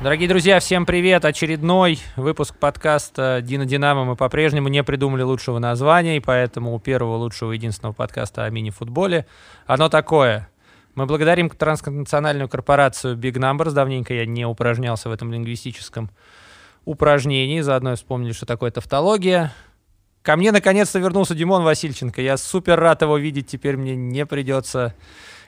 Дорогие друзья, всем привет! Очередной выпуск подкаста «Дина Динамо». Мы по-прежнему не придумали лучшего названия, и поэтому у первого лучшего единственного подкаста о мини-футболе оно такое. Мы благодарим транснациональную корпорацию Big Numbers. Давненько я не упражнялся в этом лингвистическом упражнении. Заодно вспомнили, что такое тавтология. Ко мне наконец-то вернулся Димон Васильченко. Я супер рад его видеть. Теперь мне не придется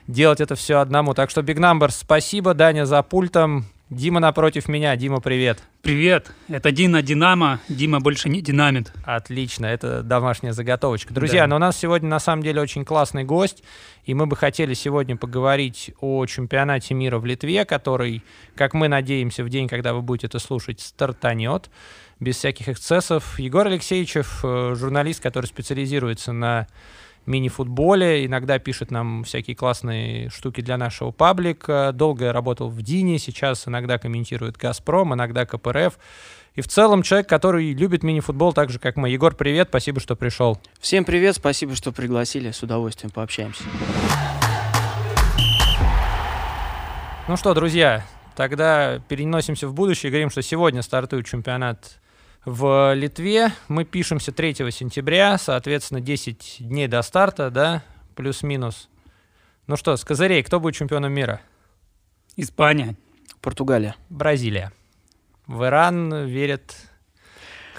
делать это все одному. Так что Big Numbers, спасибо. Даня за пультом. Дима напротив меня. Дима, привет. Привет. Это Дина Динамо. Дима больше не динамит. Отлично, это домашняя заготовочка. Друзья, да. но у нас сегодня на самом деле очень классный гость, и мы бы хотели сегодня поговорить о чемпионате мира в Литве, который, как мы надеемся, в день, когда вы будете это слушать, стартанет без всяких эксцессов. Егор Алексеевичев, э, журналист, который специализируется на мини-футболе, иногда пишет нам всякие классные штуки для нашего паблика. Долго работал в Дине, сейчас иногда комментирует «Газпром», иногда КПРФ. И в целом человек, который любит мини-футбол так же, как мы. Егор, привет, спасибо, что пришел. Всем привет, спасибо, что пригласили, с удовольствием пообщаемся. Ну что, друзья, тогда переносимся в будущее и говорим, что сегодня стартует чемпионат в Литве. Мы пишемся 3 сентября, соответственно, 10 дней до старта, да, плюс-минус. Ну что, с козырей, кто будет чемпионом мира? Испания. Португалия. Бразилия. В Иран верят...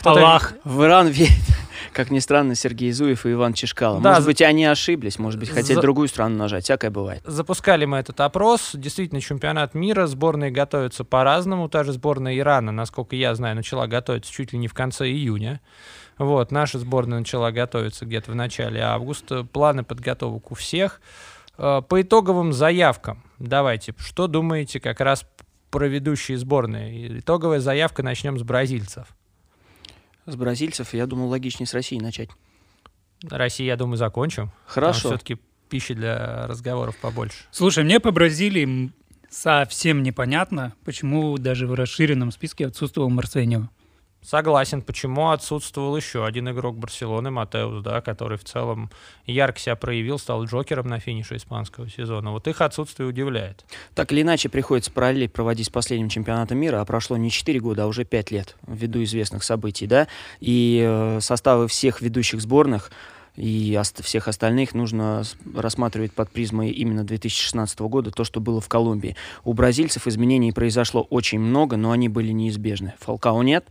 Аллах. В Иран верит как ни странно, Сергей Зуев и Иван Чешкало. Да, может быть, они ошиблись, может быть, хотели за... другую страну нажать, всякое бывает. Запускали мы этот опрос. Действительно, чемпионат мира, сборные готовятся по-разному. Та же сборная Ирана, насколько я знаю, начала готовиться чуть ли не в конце июня. Вот, наша сборная начала готовиться где-то в начале августа. Планы подготовок у всех. Э, по итоговым заявкам, давайте, что думаете как раз про ведущие сборные? Итоговая заявка начнем с бразильцев с бразильцев, я думал, логичнее с России начать. Россия, я думаю, закончим. Хорошо. Все-таки пищи для разговоров побольше. Слушай, мне по Бразилии совсем непонятно, почему даже в расширенном списке отсутствовал Марсеньо. Согласен. Почему отсутствовал еще один игрок Барселоны, Матеус, да, который в целом ярко себя проявил, стал Джокером на финише испанского сезона. Вот их отсутствие удивляет. Так или иначе, приходится параллель проводить с последним чемпионатом мира, а прошло не 4 года, а уже 5 лет ввиду известных событий, да, и э, составы всех ведущих сборных и всех остальных нужно рассматривать под призмой именно 2016 года, то, что было в Колумбии. У бразильцев изменений произошло очень много, но они были неизбежны. Фалкао нет,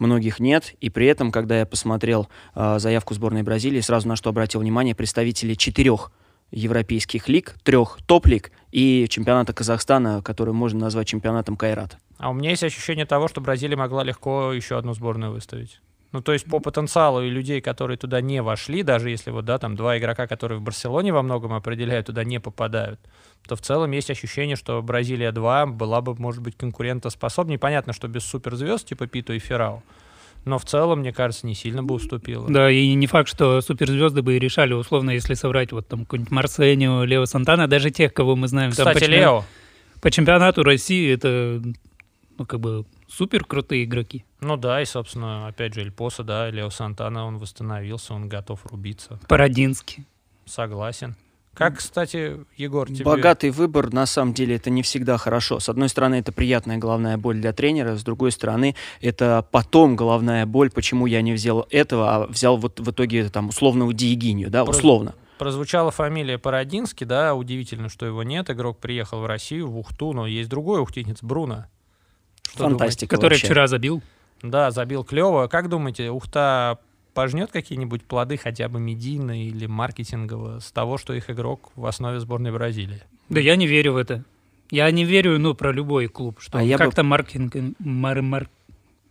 многих нет. И при этом, когда я посмотрел э, заявку сборной Бразилии, сразу на что обратил внимание, представители четырех европейских лиг, трех топ-лиг и чемпионата Казахстана, который можно назвать чемпионатом Кайрата. А у меня есть ощущение того, что Бразилия могла легко еще одну сборную выставить. Ну, то есть по потенциалу и людей, которые туда не вошли, даже если вот, да, там два игрока, которые в Барселоне во многом определяют, туда не попадают, то в целом есть ощущение, что Бразилия 2 была бы, может быть, конкурентоспособнее. Понятно, что без суперзвезд типа Питу и Феррау. Но в целом, мне кажется, не сильно бы уступила. Да, и не факт, что суперзвезды бы и решали, условно, если соврать вот там какой-нибудь Марсенио, Лео Сантана, даже тех, кого мы знаем. Кстати, там, по Лео. По чемпионату России это, ну, как бы супер крутые игроки. Ну да, и, собственно, опять же, Эльпоса, да, Лео Сантана, он восстановился, он готов рубиться. Парадинский. Согласен. Как, кстати, Егор, тебе... Богатый выбор, на самом деле, это не всегда хорошо. С одной стороны, это приятная головная боль для тренера, с другой стороны, это потом головная боль, почему я не взял этого, а взял вот в итоге там условного Диегинью, да, условно. Прозвучала фамилия Парадинский, да, удивительно, что его нет. Игрок приехал в Россию, в Ухту, но есть другой ухтинец, Бруно. Что Фантастика Который вообще. вчера забил. Да, забил клево. Как думаете, Ухта пожнет какие-нибудь плоды хотя бы медийные или маркетинговые с того, что их игрок в основе сборной Бразилии? Да я не верю в это. Я не верю, ну, про любой клуб, что а как-то бы... маркетинг, мар, мар...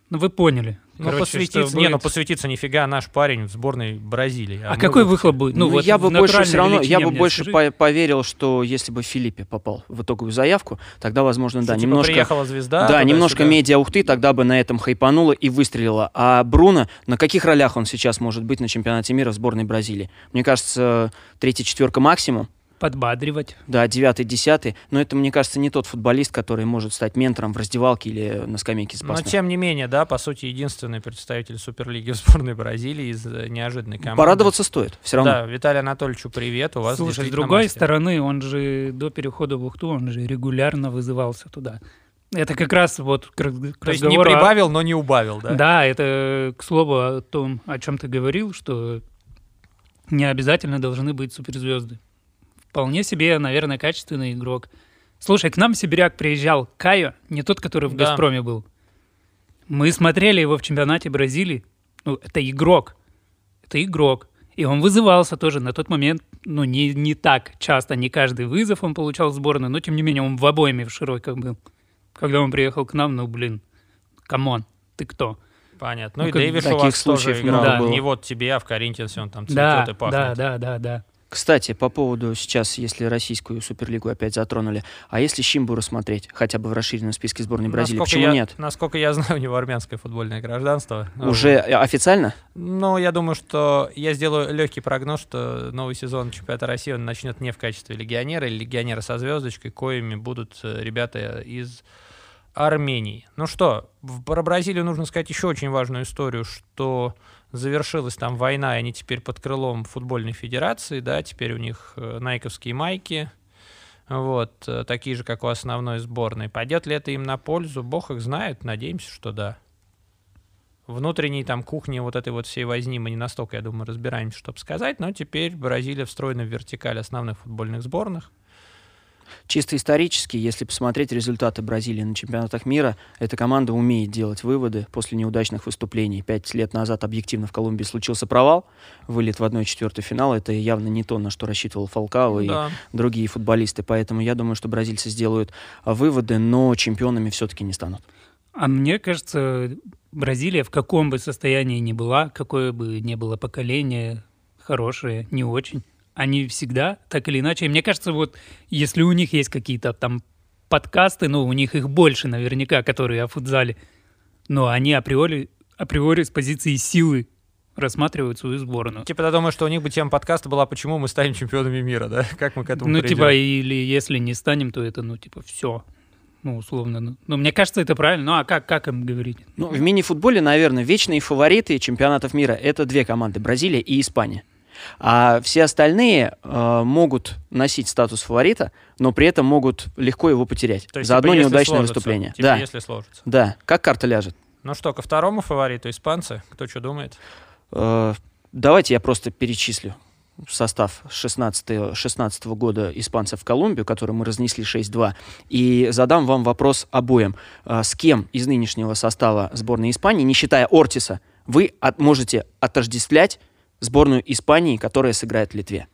ну, вы поняли. Ну, Короче, посвятиться, будет... не, ну посвятиться нифига наш парень в сборной Бразилии. А, а какой выхлоп будет? Ну, ну вот я бы больше все равно, я бы больше по поверил, что если бы Филиппе попал в итоговую заявку, тогда, возможно, что, да, типа немножко... приехала звезда. Да, немножко медиа ухты, тогда бы на этом хайпануло и выстрелила. А Бруно, на каких ролях он сейчас может быть на чемпионате мира в сборной Бразилии? Мне кажется, третья четверка максимум. Подбадривать. Да, девятый, десятый. Но это, мне кажется, не тот футболист, который может стать ментором в раздевалке или на скамейке запасных. Но, тем не менее, да, по сути, единственный представитель Суперлиги в сборной Бразилии из э, неожиданной команды. Порадоваться стоит, все равно. Да, Виталий Анатольевичу привет, у вас Слушай, с другой мастер. стороны, он же до перехода в Ухту, он же регулярно вызывался туда. Это как раз вот к, к То есть не прибавил, о... но не убавил, да? Да, это к слову о том, о чем ты говорил, что не обязательно должны быть суперзвезды вполне себе, наверное, качественный игрок. Слушай, к нам сибиряк приезжал Кайо, не тот, который в да. «Газпроме» был. Мы смотрели его в чемпионате Бразилии. Ну, это игрок. Это игрок. И он вызывался тоже на тот момент, ну, не, не так часто, не каждый вызов он получал в сборную, но, тем не менее, он в обоймах в широких был. Когда он приехал к нам, ну, блин, come on, ты кто? Понятно. Ну, ну и Дэвиш у вас тоже играл. Да. Не вот тебе, а в Коринтинсе он там цветет да, и пахнет. Да, да, да, да. Кстати, по поводу сейчас, если российскую суперлигу опять затронули, а если Щимбу рассмотреть, хотя бы в расширенном списке сборной Бразилии, насколько почему я, нет? Насколько я знаю, у него армянское футбольное гражданство. Уже э, официально? Ну, я думаю, что я сделаю легкий прогноз, что новый сезон чемпионата России он начнет не в качестве легионера или легионера со звездочкой, коими будут э, ребята из Армении. Ну что, про Бразилию нужно сказать еще очень важную историю, что завершилась там война, и они теперь под крылом футбольной федерации, да, теперь у них э, найковские майки, вот, э, такие же, как у основной сборной. Пойдет ли это им на пользу? Бог их знает, надеемся, что да. Внутренней там кухни вот этой вот всей возни мы не настолько, я думаю, разбираемся, чтобы сказать, но теперь Бразилия встроена в вертикаль основных футбольных сборных. Чисто исторически, если посмотреть результаты Бразилии на чемпионатах мира, эта команда умеет делать выводы после неудачных выступлений. Пять лет назад объективно в Колумбии случился провал, вылет в 1-4 финал. Это явно не то, на что рассчитывал Фалкао да. и другие футболисты. Поэтому я думаю, что бразильцы сделают выводы, но чемпионами все-таки не станут. А мне кажется, Бразилия в каком бы состоянии ни была, какое бы ни было поколение, хорошее, не очень, они всегда, так или иначе, мне кажется, вот если у них есть какие-то там подкасты, ну, у них их больше наверняка, которые о футзале, но они априори, априори с позиции силы рассматривают свою сборную. Типа, я думаю, что у них бы тема подкаста была, почему мы станем чемпионами мира, да? Как мы к этому Ну, придем? типа, или если не станем, то это, ну, типа, все. Ну, условно. Ну, ну, мне кажется, это правильно. Ну, а как, как им говорить? Ну, в мини-футболе, наверное, вечные фавориты чемпионатов мира — это две команды — Бразилия и Испания. А все остальные э, могут носить статус фаворита, но при этом могут легко его потерять То есть, за типа, одно неудачное сложится, выступление. Типа, да. если сложится. Да, как карта ляжет. Ну что, ко второму фавориту испанцы? Кто что думает? Э, давайте я просто перечислю состав 16, 16 года испанцев в Колумбию, который мы разнесли 6-2, и задам вам вопрос обоим. Э, с кем из нынешнего состава сборной Испании, не считая Ортиса, вы от, можете отождествлять сборную Испании, которая сыграет в Литве.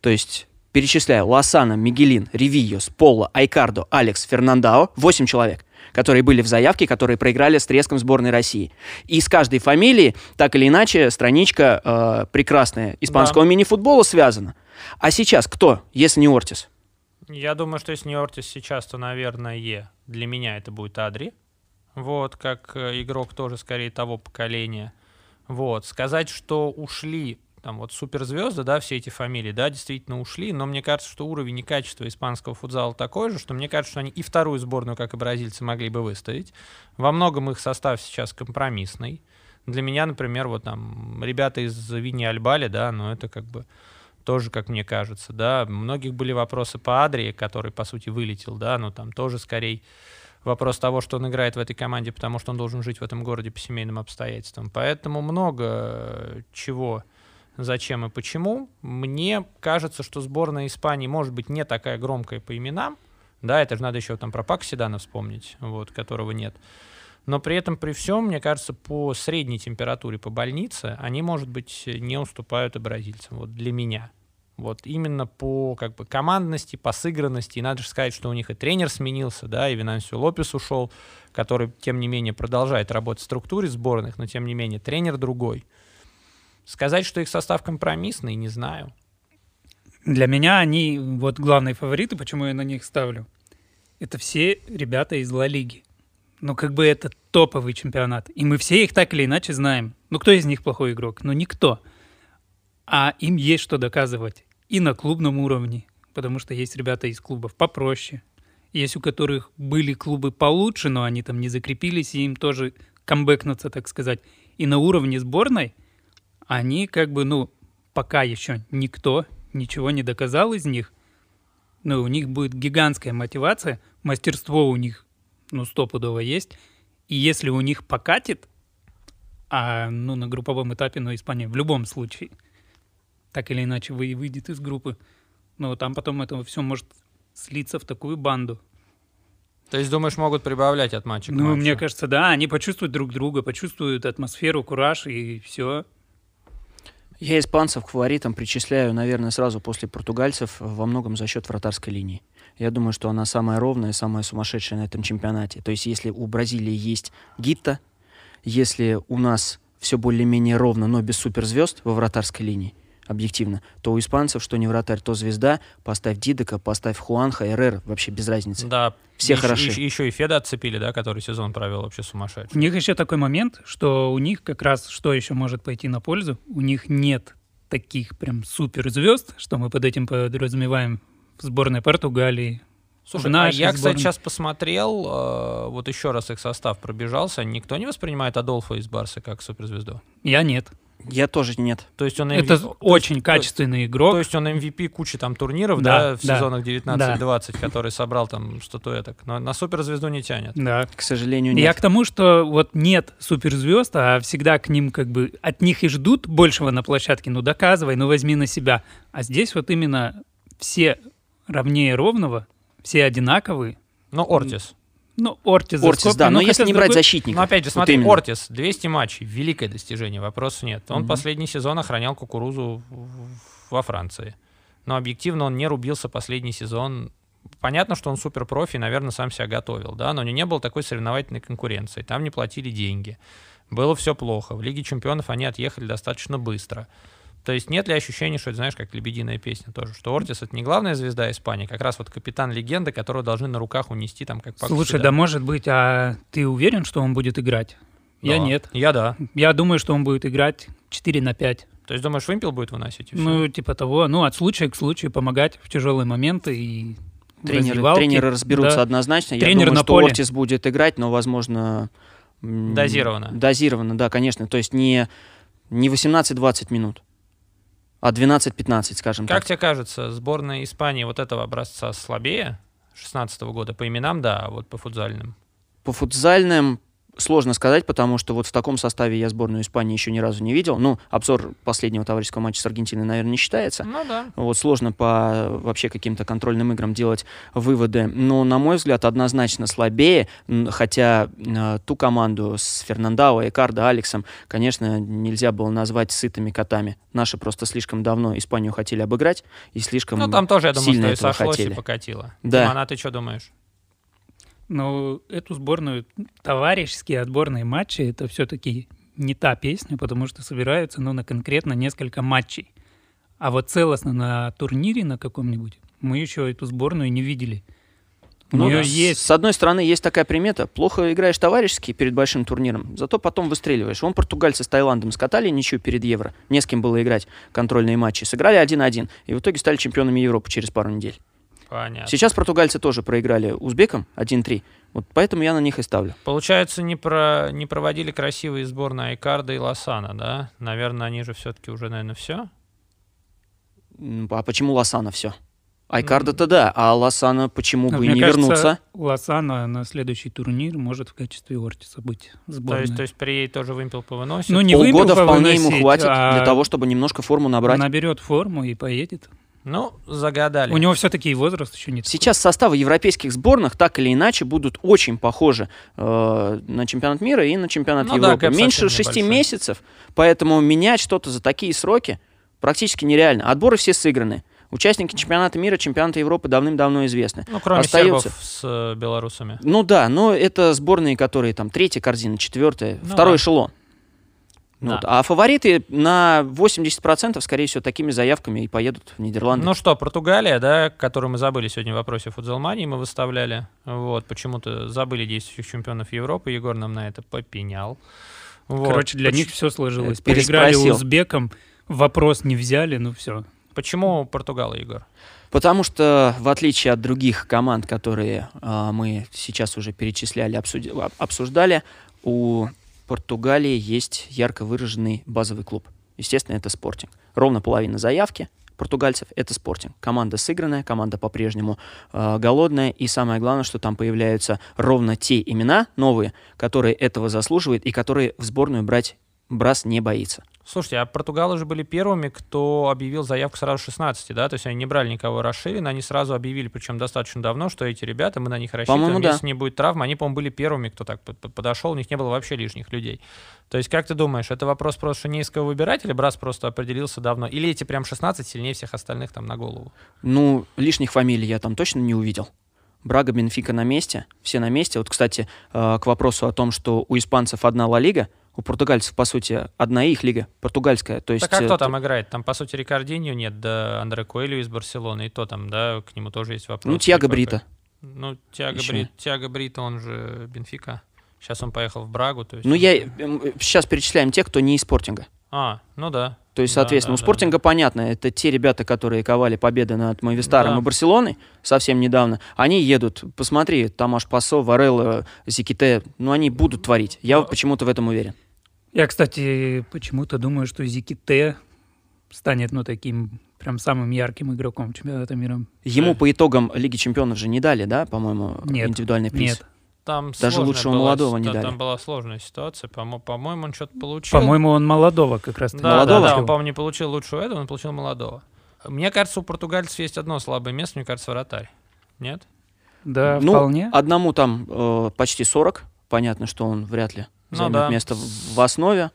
То есть, перечисляю, Лосана, Мигелин, Ревийос, Поло, Айкардо, Алекс, Фернандао, 8 человек, которые были в заявке, которые проиграли с треском сборной России. И с каждой фамилии, так или иначе, страничка э, прекрасная испанского да. мини-футбола связана. А сейчас кто, если не Ортис? Я думаю, что если не Ортис сейчас, то, наверное, для меня это будет Адри. Вот, как э, игрок тоже скорее того поколения – вот. Сказать, что ушли там вот суперзвезды, да, все эти фамилии, да, действительно ушли, но мне кажется, что уровень и качество испанского футзала такой же, что мне кажется, что они и вторую сборную, как и бразильцы, могли бы выставить. Во многом их состав сейчас компромиссный. Для меня, например, вот там ребята из Вини Альбали, да, но это как бы тоже, как мне кажется, да. Многих были вопросы по Адрии, который, по сути, вылетел, да, но там тоже скорее вопрос того, что он играет в этой команде, потому что он должен жить в этом городе по семейным обстоятельствам. Поэтому много чего, зачем и почему. Мне кажется, что сборная Испании может быть не такая громкая по именам. Да, это же надо еще там про Пак Седана вспомнить, вот, которого нет. Но при этом, при всем, мне кажется, по средней температуре по больнице они, может быть, не уступают и бразильцам. Вот для меня. Вот именно по как бы командности, по сыгранности. И надо же сказать, что у них и тренер сменился, да, и Винансио Лопес ушел, который, тем не менее, продолжает работать в структуре сборных, но, тем не менее, тренер другой. Сказать, что их состав компромиссный, не знаю. Для меня они вот главные фавориты, почему я на них ставлю. Это все ребята из Ла Лиги. Ну, как бы это топовый чемпионат. И мы все их так или иначе знаем. Ну, кто из них плохой игрок? Ну, никто. А им есть что доказывать и на клубном уровне. потому что есть ребята из клубов попроще, есть у которых были клубы получше, но они там не закрепились, и им тоже камбэкнуться, так сказать. И на уровне сборной они как бы, ну, пока еще никто ничего не доказал из них, но у них будет гигантская мотивация, мастерство у них, ну, стопудово есть. И если у них покатит, а, ну, на групповом этапе, ну, Испания в любом случае, так или иначе, вы, выйдет из группы, но там потом это все может слиться в такую банду. То есть, думаешь, могут прибавлять от матча к Ну, матчу? мне кажется, да, они почувствуют друг друга, почувствуют атмосферу, кураж и все. Я испанцев к фаворитам причисляю, наверное, сразу после португальцев во многом за счет вратарской линии. Я думаю, что она самая ровная, самая сумасшедшая на этом чемпионате. То есть, если у Бразилии есть Гитта, если у нас все более-менее ровно, но без суперзвезд во вратарской линии, объективно, то у испанцев, что не вратарь, то звезда, поставь Дидека, поставь Хуанха, Эррер, вообще без разницы. Да. Все Еще- хороши. Еще, еще и Феда отцепили, да, который сезон провел вообще сумасшедший. У них еще такой момент, что у них как раз что еще может пойти на пользу, у них нет таких прям суперзвезд, что мы под этим подразумеваем в сборной Португалии. Слушай, а я, кстати, сборной. сейчас посмотрел, э, вот еще раз их состав пробежался, никто не воспринимает Адолфа из Барса как суперзвезду? Я нет. Я тоже нет. То есть он Это MVP то очень есть- качественный игрок. То есть он MVP кучи там турниров, Да, да, в да, сезонах 19-20, который собрал там статуэток. Но на суперзвезду не тянет. да. К сожалению, Я нет. к тому, что вот нет суперзвезд, а всегда к ним как бы от них и ждут большего на площадке. Ну доказывай, ну возьми на себя. А здесь вот именно все равнее ровного, все одинаковые. Ну, Ортис. Ну, Ортис, Ортис, да, но хотя если не брать другой- защитников. Ну, опять же, вот смотри, именно. Ортис, 200 матчей, великое достижение, вопросов нет. Он Мгм. последний сезон охранял кукурузу во Франции. Но объективно он не рубился последний сезон. Понятно, что он суперпрофи, наверное, сам себя готовил, да, но у него не было такой соревновательной конкуренции. Там не платили деньги. Было все плохо. В Лиге чемпионов они отъехали достаточно быстро. То есть нет ли ощущения, что это, знаешь, как лебединая песня тоже, что Ортис это не главная звезда Испании, как раз вот капитан легенды, которого должны на руках унести там как Пако Слушай, Сюда. да может быть, а ты уверен, что он будет играть? Я Да. нет. Я да. Я думаю, что он будет играть 4 на 5. То есть думаешь, вымпел будет выносить? Ну, типа того. Ну, от случая к случаю помогать в тяжелые моменты и Тренеры, тренеры разберутся Да. однозначно. Я Тренер думаю, на что поле. Ортис будет играть, но, возможно... Дозированно. Дозированно, да, конечно. То есть не, не 18-20 минут, а 12-15, скажем Как так. тебе кажется, сборная Испании вот этого образца слабее 16 года? По именам, да, а вот по футзальным. По футзальным сложно сказать, потому что вот в таком составе я сборную Испании еще ни разу не видел. Ну, обзор последнего товарищеского матча с Аргентиной, наверное, не считается. Ну да. Вот сложно по вообще каким-то контрольным играм делать выводы. Но, на мой взгляд, однозначно слабее. Хотя э, ту команду с Фернандао, Экардо, Алексом, конечно, нельзя было назвать сытыми котами. Наши просто слишком давно Испанию хотели обыграть и слишком Ну там тоже, я думаю, сильно что и сошлось, хотели. и покатило. Да. Диман, а ты что думаешь? Но эту сборную, товарищеские отборные матчи, это все-таки не та песня, потому что собираются, ну, на конкретно несколько матчей. А вот целостно на турнире на каком-нибудь мы еще эту сборную не видели. У Ну нее да, есть... С одной стороны, есть такая примета. Плохо играешь товарищески перед большим турниром, зато потом выстреливаешь. Вон португальцы с Таиландом скатали ничью перед Евро. Не с кем было играть контрольные матчи. Сыграли 1-1. И в итоге стали чемпионами Европы через пару недель. Понятно. Сейчас португальцы тоже проиграли узбекам 1-3. Вот поэтому я на них и ставлю. Получается, не, про... не проводили красивые сборные Айкарда и Лосана, да? Наверное, они же все-таки уже, наверное, все. А почему Лосана все? Айкарда-то да, а Лосана почему Ну, бы и не кажется, вернуться? Лосана на следующий турнир может в качестве Ортиса быть То сборной. есть, то есть при ей тоже вымпел повыносит? Ну, не Полгода вполне ему повыносить, хватит а для того, чтобы немножко форму набрать. наберет форму и поедет. Ну, загадали. У него все-таки и возраст еще не такой. Сейчас составы европейских сборных так или иначе будут очень похожи э, на чемпионат мира и на чемпионат Ну да, Европы. гэп Меньше шести небольшой. месяцев, поэтому менять что-то за такие сроки практически нереально. Отборы все сыграны. Участники чемпионата мира, чемпионата Европы давным-давно известны. Ну, кроме остается- сербов с э, белорусами. Ну да, но это сборные, которые там третья корзина, четвертая, Ну второй да. эшелон. Да. Вот. А фавориты на 80% скорее всего такими заявками и поедут в Нидерланды. Ну что, Португалия, да, которую мы забыли сегодня в вопросе футзалмании, мы выставляли. Вот, почему-то забыли действующих чемпионов Европы. Егор нам на это попенял. Вот. Короче, для Поч- них все сложилось. Э, Переиграли узбекам, вопрос не взяли, ну все. Почему Португалы, Егор? Потому что, в отличие от других команд, которые э, мы сейчас уже перечисляли, обсуди, обсуждали, у Португалии есть ярко выраженный базовый клуб. Естественно, это спортинг. Ровно половина заявки португальцев это спортинг. Команда сыгранная, команда по-прежнему э, голодная, и самое главное, что там появляются ровно те имена новые, которые этого заслуживают и которые в сборную брать Брас не боится. Слушайте, а португалы же были первыми, кто объявил заявку сразу 16, да? То есть они не брали никого расширенно, они сразу объявили, причем достаточно давно, что эти ребята, мы на них рассчитываем, да. если не будет травм, они, по-моему, были первыми, кто так подошел, у них не было вообще лишних людей. То есть, как ты думаешь, это вопрос просто шинейского выбирать, или Брас просто определился давно? Или эти прям 16 сильнее всех остальных там на голову? Ну, лишних фамилий я там точно не увидел. Брага, Бенфика на месте, все на месте. Вот, кстати, э, к вопросу о том, что у испанцев одна Ла Лига, у португальцев, по сути, одна их лига, португальская. То есть, так а кто э, там играет? Там, по сути, Рикардиньо нет, да Андре Коэльо из Барселоны, и то там, да, к нему тоже есть вопрос. Ну, Тиаго Брита. Ну, Тиаго, Брит, Тиаго Брита, он же Бенфика. Сейчас он поехал в Брагу. То есть ну, он... я сейчас перечисляем тех, кто не из спортинга. А, ну да. То есть, соответственно, да, да, у спортинга да. понятно, это те ребята, которые ковали победы над Мовистаром да. и Барселоной совсем недавно. Они едут, посмотри, Тамаш Пасо, Варелла, Зиките, ну они будут творить. Я вот почему-то в этом уверен. Я, кстати, почему-то думаю, что Зиките станет, ну, таким прям самым ярким игроком чемпионата мира. Ему по итогам Лиги Чемпионов же не дали, да, по-моему, нет, индивидуальный приз? Нет. Там Даже лучшего была, молодого не там, дали. Там была сложная ситуация. По- по-моему, он что-то получил. По-моему, он молодого как раз. Да, молодого? Да, да, он, по-моему, не получил лучшего этого, он получил молодого. Мне кажется, у португальцев есть одно слабое место, мне кажется, вратарь. Нет? Да, ну, вполне. Одному там э, почти 40. Понятно, что он вряд ли Ну займет да. место в, в основе.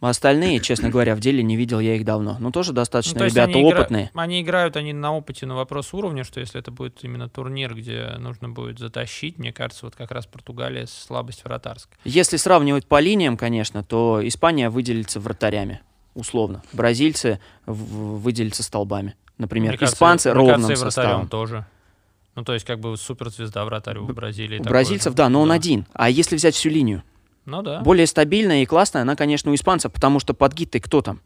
А Остальные, честно говоря, в деле не видел я их давно. Но тоже достаточно Ну, то ребята они игра- опытные. Они играют, они на опыте, на вопрос уровня, что если это будет именно турнир, где нужно будет затащить, мне кажется, вот как раз Португалия слабость вратарская. Если сравнивать по линиям, конечно, то Испания выделится вратарями, условно. Бразильцы выделятся столбами. Например, Мне испанцы ровным кажется, составом. тоже. Ну, то есть, как бы суперзвезда вратарь у Бразилии. У бразильцев, же. да, но он один. А если взять всю линию? Ну да. Более стабильная и классная она, конечно, у испанцев, потому что под гид кто там?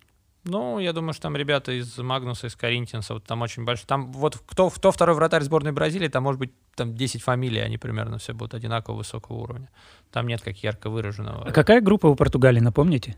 Ну, я думаю, что там ребята из Магнуса, из Коринтинса, вот там очень большой. Там вот кто, кто второй вратарь сборной Бразилии, там может быть там 10 фамилий, они примерно все будут одинаково высокого уровня. Там нет как ярко выраженного. А какая группа у Португалии, напомните?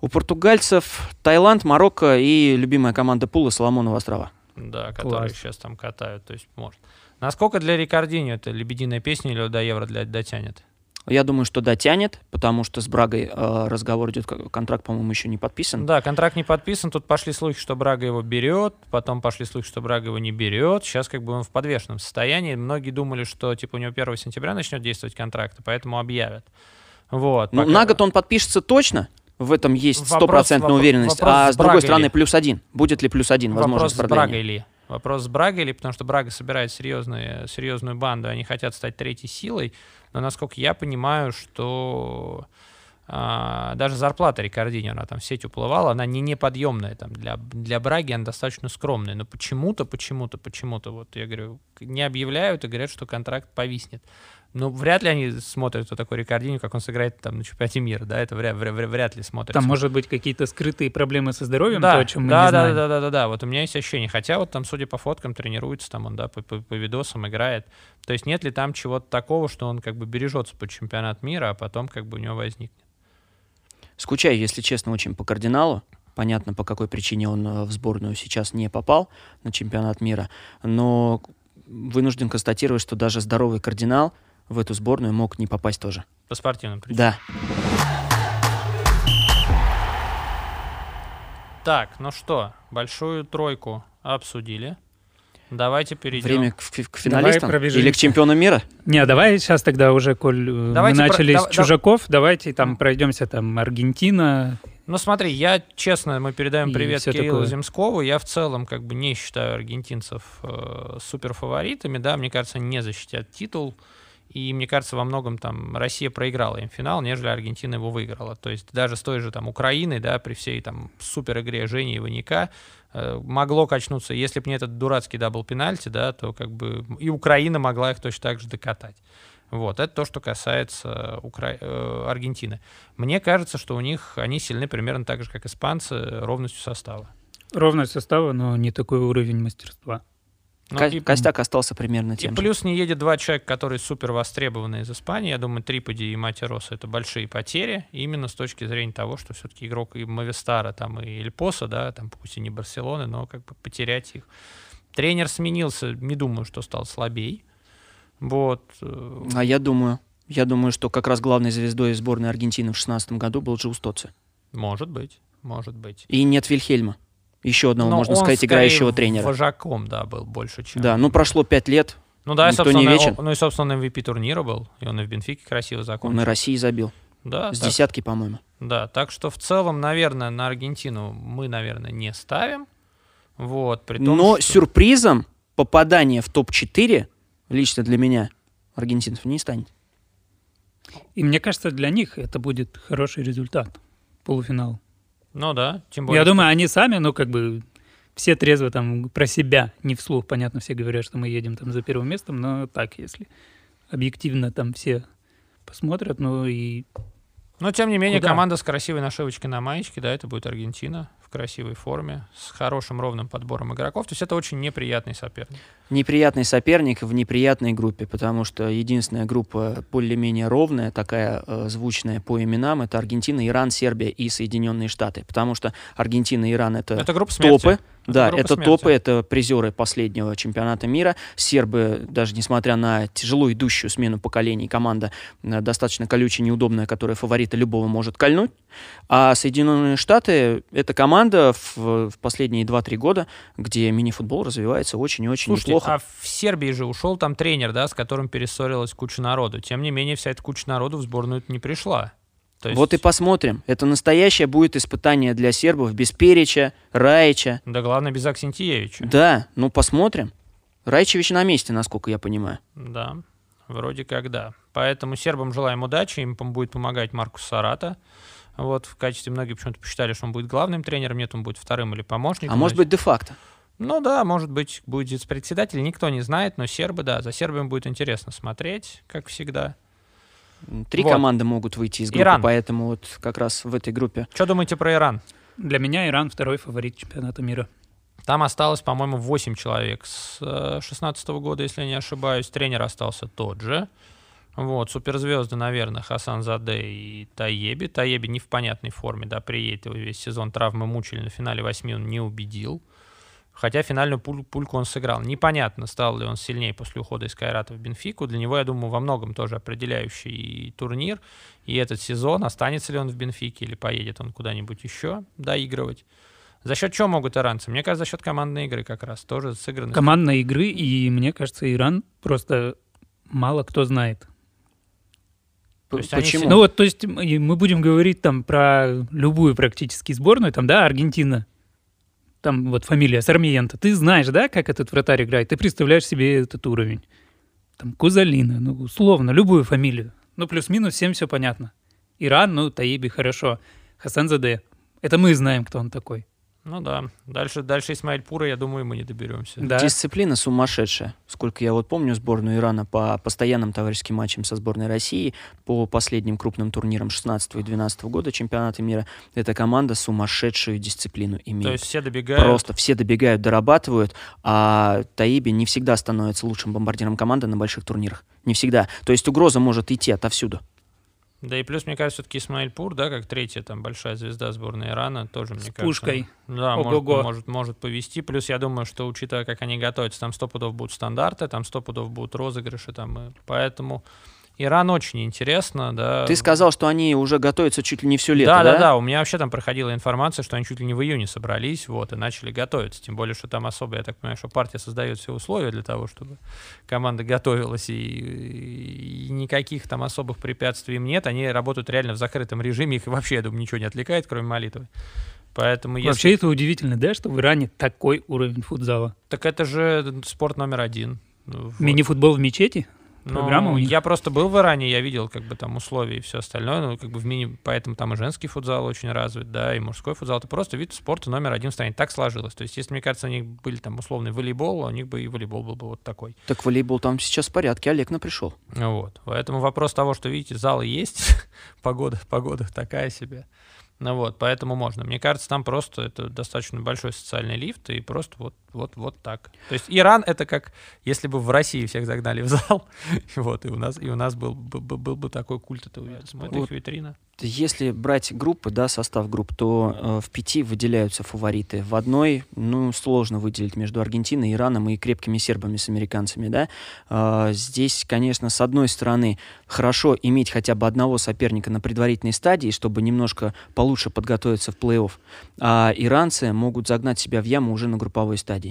У португальцев Таиланд, Марокко и любимая команда Пула Соломонова острова. Да, которые Класс. сейчас там катают, то есть может. Насколько для Рикардинho это лебединая песня или до Евро для, дотянет? Я думаю, что дотянет, потому что с Брагой э, разговор идет, контракт, по-моему, еще не подписан. Да, контракт не подписан, тут пошли слухи, что Брага его берет, потом пошли слухи, что Брага его не берет. Сейчас как бы он в подвешенном состоянии. Многие думали, что типа у него 1 сентября начнет действовать контракт, поэтому объявят. Вот. Ну, пока- на год он подпишется точно, в этом есть Вопрос- стопроцентная вопрос- уверенность. вопрос а с с другой стороны, ли? плюс один. Будет ли плюс один Вопрос возможность с продления? Брагой ли? Вопрос с Брагой ли, потому что Брага собирает серьезные, серьезную банду, они хотят стать третьей силой, но насколько я понимаю, что а, даже зарплата Рикардини, она там сеть уплывала, она не неподъемная там для, для Браги, она достаточно скромная, но почему-то, почему-то, почему-то, вот я говорю, не объявляют и говорят, что контракт повиснет. Ну, вряд ли они смотрят, кто такой Рикардини, как он сыграет там на чемпионате мира, да, это вряд, вряд, вряд ли смотрят. Там может быть какие-то скрытые проблемы со здоровьем, да, то, о чем мы да, не да, знаем. да, да, да, да, вот у меня есть ощущение. Хотя вот там, судя по фоткам, тренируется там он, да, по, по- по видосам играет. То есть нет ли там чего-то такого, что он как бы бережется под чемпионат мира, а потом как бы у него возникнет? Скучаю, если честно, очень по кардиналу. Понятно, по какой причине он э, в сборную сейчас не попал на чемпионат мира. Но вынужден констатировать, что даже здоровый кардинал в эту сборную мог не попасть тоже. По спортивным причинам. Да. Так, ну что, большую тройку обсудили. Давайте перейдем. Время к, к- финалистам или к чемпионам мира? Не, давай сейчас тогда уже, коль э, Давайте мы про- начали да- с да- чужаков, давайте там пройдемся, там, Аргентина. Ну смотри, я честно, мы передаем привет Кириллу такое. Земскову. Я в целом как бы не считаю аргентинцев э, суперфаворитами, да, мне кажется, они не защитят титул. И мне кажется, во многом там Россия проиграла им финал, нежели Аргентина его выиграла. То есть даже с той же там Украиной, да, при всей там супер игре Жени Иваняка, э, могло качнуться. Если бы не этот дурацкий double пенальти, да, то как бы и Украина могла их точно так же докатать. Вот, это то, что касается Укра... э, Аргентины. Мне кажется, что у них они сильны примерно так же, как испанцы, ровностью состава. Ровность состава, но не такой уровень мастерства. Ну, Ко- и, Костяк остался примерно тем И плюс не едет два человека, которые супер востребованы из Испании. Я думаю, Триподи и Матероса — это большие потери. Именно с точки зрения того, что все-таки игрок и Мавистара, там, и Эльпоса, да, там, пусть и не Барселоны, но как бы потерять их. Тренер сменился, не думаю, что стал слабей. Вот. Э, а я думаю, я думаю, что как раз главной звездой сборной Аргентины в 2016 году был Джоу Стоци. Может быть, может быть. И нет Вильхельма. Еще одного, Но можно сказать, играющего тренера. вожаком, да, был больше, чем... Да, ну прошло пять лет, ну да, Никто не вечен. ну и, собственно, он MVP турнира был, и он и в Бенфике красиво закончил. Он и России забил. Да, С так, десятки, по-моему. Да, так что в целом, наверное, на Аргентину мы, наверное, не ставим. Вот, при том, Но что... сюрпризом попадание в топ-4 лично для меня аргентинцев не станет. И мне кажется, для них это будет хороший результат полуфинал. Ну да, тем более. Я что... думаю, они сами, ну как бы все трезво там про себя, не вслух, понятно, все говорят, что мы едем там за первым местом, но так, если объективно там все посмотрят, ну и... Но, тем не менее, Куда? команда с красивой нашивочкой на маечке, да, это будет Аргентина в красивой форме, с хорошим ровным подбором игроков. То есть это очень неприятный соперник. Неприятный соперник в неприятной группе, потому что единственная группа более-менее ровная, такая э, звучная по именам, это Аргентина, Иран, Сербия и Соединенные Штаты. Потому что Аргентина и Иран это, это группа топы. Да, это смерти. топы, это призеры последнего чемпионата мира. Сербы, даже несмотря на тяжело идущую смену поколений, команда э, достаточно колючая, неудобная, которая фаворита любого может кольнуть. А Соединенные Штаты — это команда в, в последние 2-3 года, где мини-футбол развивается очень и очень Слушайте, неплохо. а в Сербии же ушел там тренер, да, с которым перессорилась куча народу. Тем не менее, вся эта куча народу в сборную не пришла. То есть... Вот и посмотрим. Это настоящее будет испытание для сербов без Переча, Раича. Да главное, без Аксентиевича. Да, ну посмотрим. Райчевич на месте, насколько я понимаю. Да, вроде как да. Поэтому сербам желаем удачи, им будет помогать Маркус Сарата. Вот, в качестве многие почему-то посчитали, что он будет главным тренером, нет, он будет вторым или помощником. А может быть, де-факто? Ну да, может быть, будет председатель, никто не знает, но сербы, да, за сербами будет интересно смотреть, как всегда. Три вот. команды могут выйти из группы, Иран. поэтому вот как раз в этой группе. Что думаете про Иран? Для меня Иран второй фаворит чемпионата мира. Там осталось, по-моему, 8 человек с 16 -го года, если я не ошибаюсь. Тренер остался тот же. Вот, суперзвезды, наверное, Хасан Заде и Таеби. Таеби не в понятной форме, да, приедет его весь сезон. Травмы мучили, на финале восьми он не убедил. Хотя финальную пуль, пульку он сыграл. Непонятно, стал ли он сильнее после ухода из Кайрата в Бенфику. Для него, я думаю, во многом тоже определяющий турнир. И этот сезон, останется ли он в Бенфике или поедет он куда-нибудь еще доигрывать. За счет чего могут иранцы? Мне кажется, за счет командной игры как раз. Тоже сыграны. Командной игры, и мне кажется, Иран просто мало кто знает. Почему? Ну вот, то есть мы будем говорить там про любую практически сборную, там, да, Аргентина, там вот фамилия Сармиента, ты знаешь, да, как этот вратарь играет, ты представляешь себе этот уровень. Там Кузалина, ну, условно, любую фамилию. Ну, плюс-минус всем все понятно. Иран, ну, Таиби, хорошо. Хасан Заде. Это мы знаем, кто он такой. Ну да. Дальше, дальше Исмаиль Пура, я думаю, мы не доберемся. Да. Дисциплина сумасшедшая. Сколько я вот помню сборную Ирана по постоянным товарищеским матчам со сборной России, по последним крупным турнирам 16 и 12 года чемпионата мира, эта команда сумасшедшую дисциплину имеет. То есть все добегают? Просто все добегают, дорабатывают, а Таиби не всегда становится лучшим бомбардиром команды на больших турнирах. Не всегда. То есть угроза может идти отовсюду. Да и плюс, мне кажется, все-таки Исмаиль Пур, да, как третья там большая звезда сборной Ирана, тоже, мне С кажется... пушкой. Да, может, может, может повести. Плюс я думаю, что, учитывая, как они готовятся, там сто пудов будут стандарты, там сто пудов будут розыгрыши, там, и поэтому Иран очень интересно, да. Ты сказал, что они уже готовятся чуть ли не все лето, да? Да, да, да. У меня вообще там проходила информация, что они чуть ли не в июне собрались, вот, и начали готовиться. Тем более, что там особо, я так понимаю, что партия создает все условия для того, чтобы команда готовилась, и, и никаких там особых препятствий им нет. Они работают реально в закрытом режиме, их вообще, я думаю, ничего не отвлекает, кроме молитвы. Поэтому если... Вообще это удивительно, да, что в Иране такой уровень футзала? Так это же спорт номер один. Вот. Мини-футбол в мечети? Программа у них. Я просто был в Иране, я видел как бы там условия и все остальное, ну как бы в мини, поэтому там и женский футзал очень развит, да, и мужской футзал. Это просто вид спорта номер один в стране. Так сложилось. То есть, если, мне кажется, у них были там условный волейбол, у них бы и волейбол был бы вот такой. Так волейбол там сейчас в порядке, Олег на пришел. Вот. Поэтому вопрос того, что, видите, залы есть, погода, погода такая себе. Ну вот, поэтому можно. Мне кажется, там просто это достаточно большой социальный лифт, и просто вот, вот, вот так. То есть Иран это как, если бы в России всех загнали в зал, вот, и у нас, и у нас был, был, был бы такой культ, это, это вот. их витрина. Если брать группы, да, состав групп, то э, в пяти выделяются фавориты. В одной, ну, сложно выделить между Аргентиной, Ираном и крепкими сербами с американцами, да. Э, здесь, конечно, с одной стороны, хорошо иметь хотя бы одного соперника на предварительной стадии, чтобы немножко получше подготовиться в плей-офф. А иранцы могут загнать себя в яму уже на групповой стадии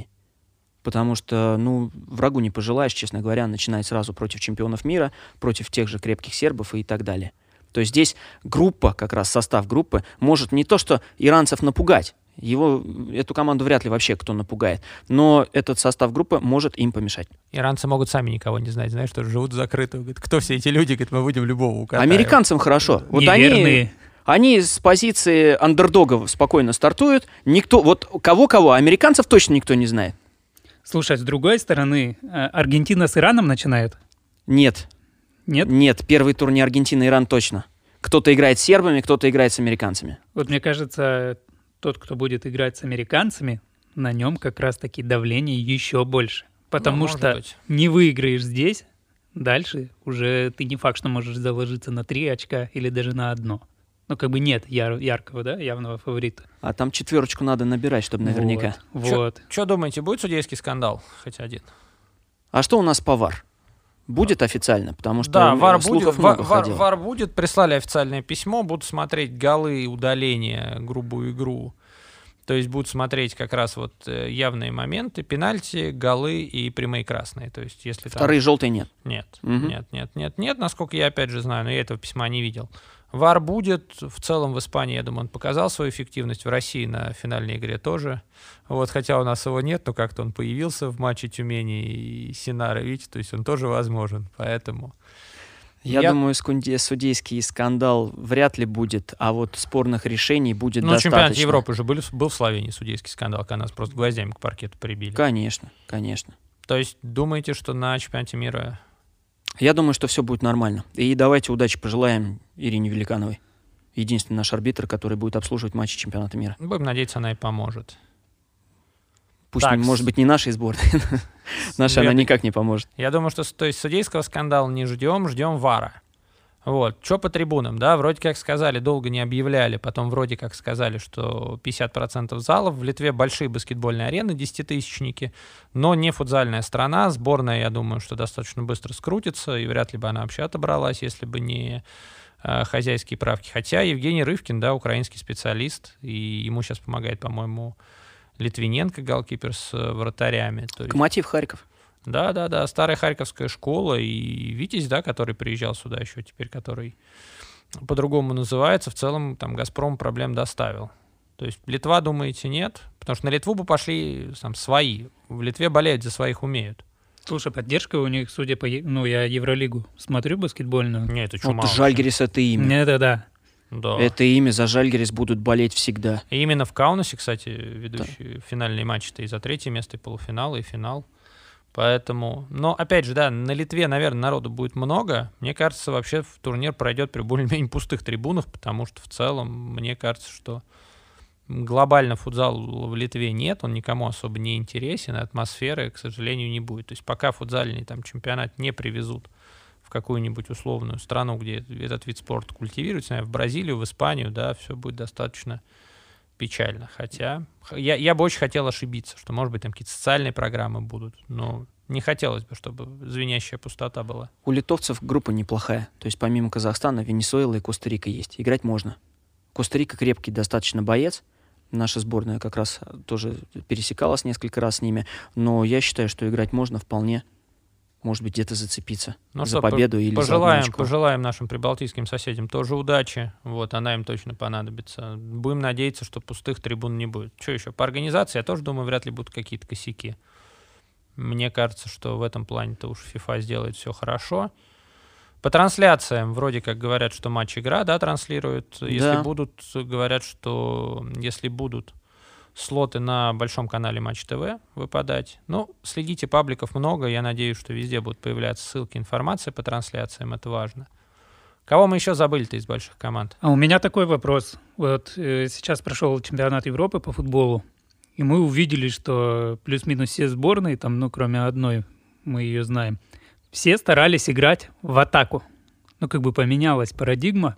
потому что, ну, врагу не пожелаешь, честно говоря, начинать сразу против чемпионов мира, против тех же крепких сербов и так далее. То есть здесь группа, как раз состав группы, может не то, что иранцев напугать, его, эту команду вряд ли вообще кто напугает. Но этот состав группы может им помешать. Иранцы могут сами никого не знать, знаешь, что живут закрыто. Говорят, кто все эти люди? Говорят, мы будем любого укатаем. Американцам хорошо. Вот Неверные. они, они с позиции андердогов спокойно стартуют. Никто, вот кого-кого, американцев точно никто не знает. Слушай, с другой стороны, э, Аргентина с Ираном начинает? Нет. Нет? Нет, первый тур не Аргентина, Иран точно. Кто-то играет с сербами, кто-то играет с американцами. Вот мне кажется, тот, кто будет играть с американцами, на нем как раз-таки давление еще больше. Потому ну, что быть. не выиграешь здесь, дальше уже ты не факт, что можешь заложиться на три очка или даже на одно. Ну, как бы нет яр- яркого, да, явного фаворита. А там четверочку надо набирать, чтобы наверняка. Вот. вот. Что думаете, будет судейский скандал? Хоть один. А что у нас по ВАР? Будет официально, потому что да, ВАР будет, много ВАР, ВАР, ВАР будет, прислали официальное письмо, будут смотреть голы и удаления, грубую игру. То есть будут смотреть как раз вот э, явные моменты, пенальти, голы и прямые красные. То есть если Вторые там... желтые нет? Нет, угу. нет, нет, нет, нет, насколько я опять же знаю, но я этого письма не видел. ВАР будет. В целом в Испании, я думаю, он показал свою эффективность. В России на финальной игре тоже. Вот, хотя у нас его нет, но как-то он появился в матче Тюмени и Синара, видите, то есть он тоже возможен. Поэтому... Я, я думаю, судейский скандал вряд ли будет, а вот спорных решений будет ну, достаточно. Ну, чемпионат Европы же был, был в Словении судейский скандал, когда нас просто гвоздями к паркету прибили. Конечно, конечно. То есть думаете, что на чемпионате мира я думаю, что все будет нормально. И давайте удачи пожелаем Ирине Великановой. Единственный наш арбитр, который будет обслуживать матчи чемпионата мира. Будем надеяться, она и поможет. Пусть, так, может быть, не нашей сборной. Наша она никак не поможет. Я думаю, что то есть судейского скандала не ждем, ждем ВАРа. Вот. Что по трибунам, да, вроде как сказали, долго не объявляли, потом вроде как сказали, что 50% залов. В Литве большие баскетбольные арены, десятитысячники, но не футзальная страна. Сборная, я думаю, что достаточно быстро скрутится, и вряд ли бы она вообще отобралась, если бы не э, хозяйские правки. Хотя Евгений Рывкин, да, украинский специалист, и ему сейчас помогает, по-моему, Литвиненко, голкипер с э, вратарями. Есть... Локомотив Харьков. Да, да, да, старая Харьковская школа и Витязь, да, который приезжал сюда еще теперь, который по-другому называется, в целом там Газпром проблем доставил. То есть Литва, думаете, нет? Потому что на Литву бы пошли там свои. В Литве болеют за своих умеют. Слушай, поддержка у них, судя по... Ну, я Евролигу смотрю баскетбольную. Нет, это чума. Вот Жальгерис — это имя. Нет, это да. Да. Это имя за Жальгерис будут болеть всегда. И именно в Каунасе, кстати, ведущие да. финальные матчи-то и за третье место, и полуфинал, и финал. Поэтому, но опять же, да, на Литве, наверное, народу будет много. Мне кажется, вообще турнир пройдет при более-менее пустых трибунах, потому что в целом, мне кажется, что глобально футзал в Литве нет, он никому особо не интересен, атмосферы, к сожалению, не будет. То есть пока футзальный там чемпионат не привезут в какую-нибудь условную страну, где этот вид спорта культивируется, в Бразилию, в Испанию, да, все будет достаточно печально. Хотя я, я бы очень хотел ошибиться, что, может быть, там какие-то социальные программы будут, но не хотелось бы, чтобы звенящая пустота была. У литовцев группа неплохая. То есть помимо Казахстана, Венесуэла и Коста-Рика есть. Играть можно. Коста-Рика крепкий достаточно боец. Наша сборная как раз тоже пересекалась несколько раз с ними. Но я считаю, что играть можно вполне может быть, где-то зацепиться ну, за что, победу или пожелаем, за Пожелаем нашим прибалтийским соседям тоже удачи. Вот, она им точно понадобится. Будем надеяться, что пустых трибун не будет. Что еще? По организации, я тоже думаю, вряд ли будут какие-то косяки. Мне кажется, что в этом плане-то уж FIFA сделает все хорошо. По трансляциям вроде как говорят, что матч игра, да, транслируют. Если да. будут, говорят, что если будут слоты на большом канале Матч ТВ выпадать. Ну, следите, пабликов много, я надеюсь, что везде будут появляться ссылки, информация по трансляциям, это важно. Кого мы еще забыли-то из больших команд? А у меня такой вопрос. Вот э, сейчас прошел чемпионат Европы по футболу, и мы увидели, что плюс-минус все сборные, там, ну, кроме одной, мы ее знаем, все старались играть в атаку. Ну, как бы поменялась парадигма.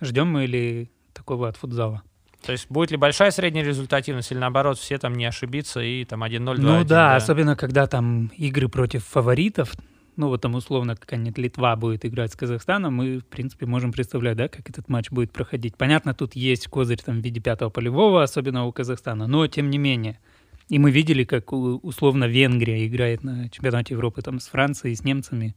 Ждем мы ли такого от футзала? То есть будет ли большая средняя результативность или наоборот все там не ошибиться и там 1-0, 2-1? Ну да, да, особенно когда там игры против фаворитов, ну вот там условно какая-нибудь Литва будет играть с Казахстаном, мы, в принципе, можем представлять, да, как этот матч будет проходить. Понятно, тут есть козырь там в виде пятого полевого, особенно у Казахстана, но тем не менее. И мы видели, как условно Венгрия играет на чемпионате Европы там с Францией, с немцами.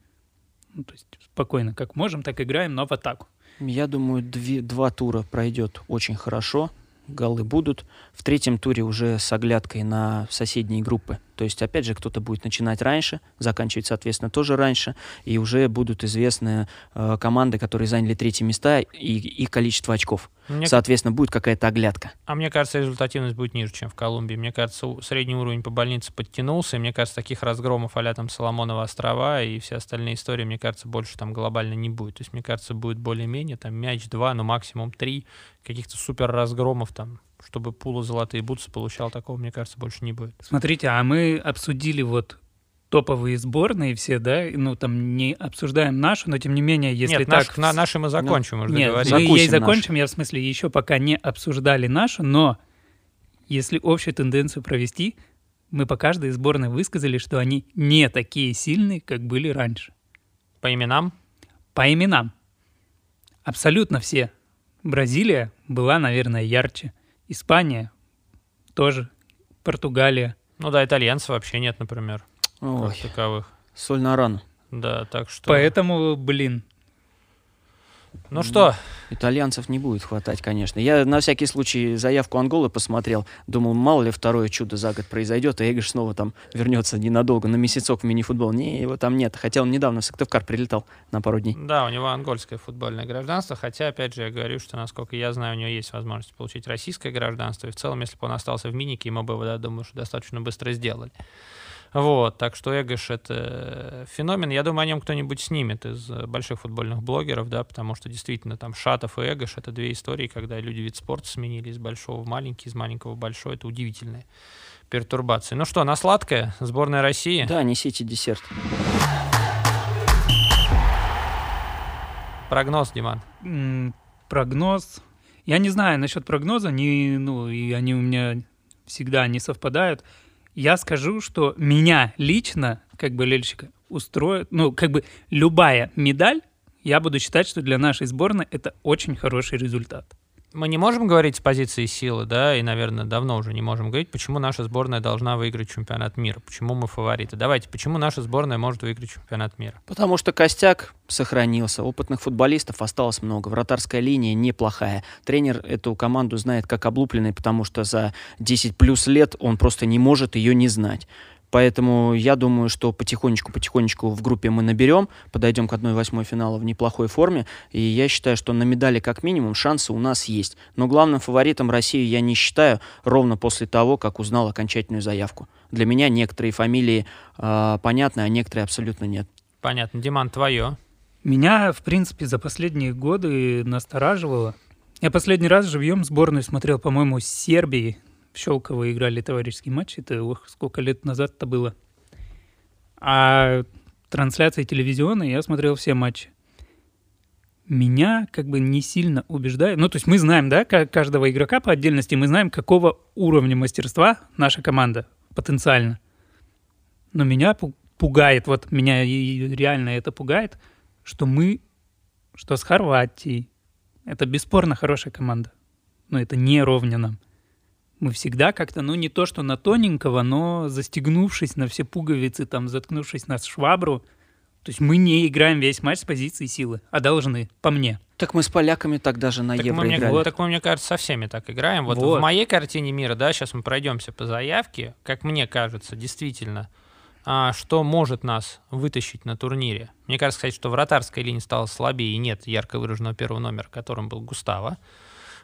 Ну, то есть спокойно, как можем, так играем, но в атаку. Я думаю, две, два тура пройдет очень хорошо. Голы будут. В третьем туре уже с оглядкой на соседние группы. То есть, опять же, кто-то будет начинать раньше, заканчивать, соответственно, тоже раньше, и уже будут известны э, команды, которые заняли третьи места, и их количество очков. Мне... Соответственно, будет какая-то оглядка. А мне кажется, результативность будет ниже, чем в Колумбии. Мне кажется, средний уровень по больнице подтянулся, и мне кажется, таких разгромов а там Соломонова острова и все остальные истории, мне кажется, больше там глобально не будет. То есть, мне кажется, будет более-менее, там, мяч два, ну, максимум три, каких-то супер разгромов там чтобы Пула золотые бутсы получал, такого, мне кажется, больше не будет. Смотрите, а мы обсудили вот топовые сборные все, да, ну там не обсуждаем нашу, но тем не менее, если Нет, так... Наш, на, наши мы закончим, ну, уже Нет, мы ей закончим, я в смысле еще пока не обсуждали нашу, но если общую тенденцию провести, мы по каждой сборной высказали, что они не такие сильные, как были раньше. По именам? По именам. Абсолютно все. Бразилия была, наверное, ярче. Испания тоже, Португалия. Ну да, итальянцев вообще нет, например, Ой, как таковых. Соль на рану. Да, так что... Поэтому, блин, ну что? Итальянцев не будет хватать, конечно. Я на всякий случай заявку Анголы посмотрел. Думал, мало ли второе чудо за год произойдет, а Эгош снова там вернется ненадолго, на месяцок в мини-футбол. Не, его там нет. Хотя он недавно в Сыктывкар прилетал на пару дней. Да, у него ангольское футбольное гражданство. Хотя, опять же, я говорю, что, насколько я знаю, у него есть возможность получить российское гражданство. И в целом, если бы он остался в минике, ему бы, я думаю, что достаточно быстро сделали. Вот, так что Эгош — это феномен. Я думаю, о нем кто-нибудь снимет из больших футбольных блогеров, да, потому что действительно там Шатов и Эгош — это две истории, когда люди вид спорта сменили из большого в маленький, из маленького в большой. Это удивительные пертурбации. Ну что, на сладкое? Сборная России? Да, несите десерт. Прогноз, Диман? Прогноз... Я не знаю насчет прогноза, не, ну, и они у меня всегда не совпадают. Я скажу, что меня лично, как болельщика, устроит, ну, как бы любая медаль, я буду считать, что для нашей сборной это очень хороший результат мы не можем говорить с позиции силы, да, и, наверное, давно уже не можем говорить, почему наша сборная должна выиграть чемпионат мира, почему мы фавориты. Давайте, почему наша сборная может выиграть чемпионат мира? Потому что костяк сохранился, опытных футболистов осталось много, вратарская линия неплохая. Тренер эту команду знает как облупленный, потому что за 10 плюс лет он просто не может ее не знать. Поэтому я думаю, что потихонечку-потихонечку в группе мы наберем, подойдем к 1-8 финала в неплохой форме. И я считаю, что на медали как минимум шансы у нас есть. Но главным фаворитом России я не считаю ровно после того, как узнал окончательную заявку. Для меня некоторые фамилии э, понятны, а некоторые абсолютно нет. Понятно. Диман, твое? Меня, в принципе, за последние годы настораживало. Я последний раз живьем сборную смотрел, по-моему, с Сербией в Щелково играли товарищеский матч. Это ох, сколько лет назад это было. А трансляции телевизионные я смотрел все матчи. Меня как бы не сильно убеждает. Ну, то есть мы знаем, да, каждого игрока по отдельности, мы знаем, какого уровня мастерства наша команда потенциально. Но меня пугает, вот меня реально это пугает, что мы, что с Хорватией, это бесспорно хорошая команда. Но это не ровня нам мы всегда как-то, ну не то что на тоненького, но застегнувшись на все пуговицы, там, заткнувшись на швабру, то есть мы не играем весь матч с позиции силы, а должны, по мне. Так мы с поляками так даже на так Евро мы, играли. Вот, так мы, мне кажется, со всеми так играем. Вот, вот в моей картине мира, да, сейчас мы пройдемся по заявке, как мне кажется, действительно, а, что может нас вытащить на турнире. Мне кажется, кстати, что вратарская линия стала слабее, и нет ярко выраженного первого номера, которым был Густава.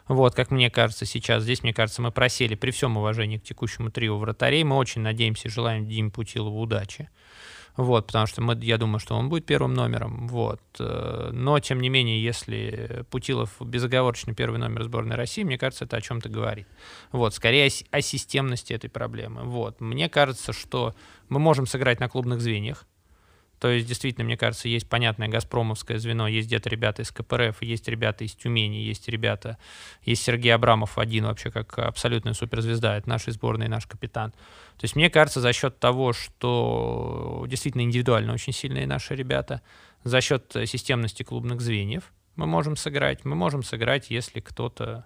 Вот, как мне кажется, сейчас здесь, мне кажется, мы просели при всем уважении к текущему трио вратарей. Мы очень надеемся желаем Диме Путилову удачи. Вот, потому что мы, я думаю, что он будет первым номером. Вот. Э, но, тем не менее, если Путилов безоговорочно первый номер сборной России, мне кажется, это о чем-то говорит. Вот, скорее о системности этой проблемы. Вот. Мне кажется, что мы можем сыграть на клубных звеньях. То есть, действительно, мне кажется, есть понятное газпромовское звено, есть где-то ребята из КПРФ, есть ребята из Тюмени, есть ребята, есть Сергей Абрамов один вообще как абсолютная суперзвезда, это нашей сборной, наш капитан. То есть, мне кажется, за счет того, что действительно индивидуально очень сильные наши ребята, за счет системности клубных звеньев мы можем сыграть, мы можем сыграть, если кто-то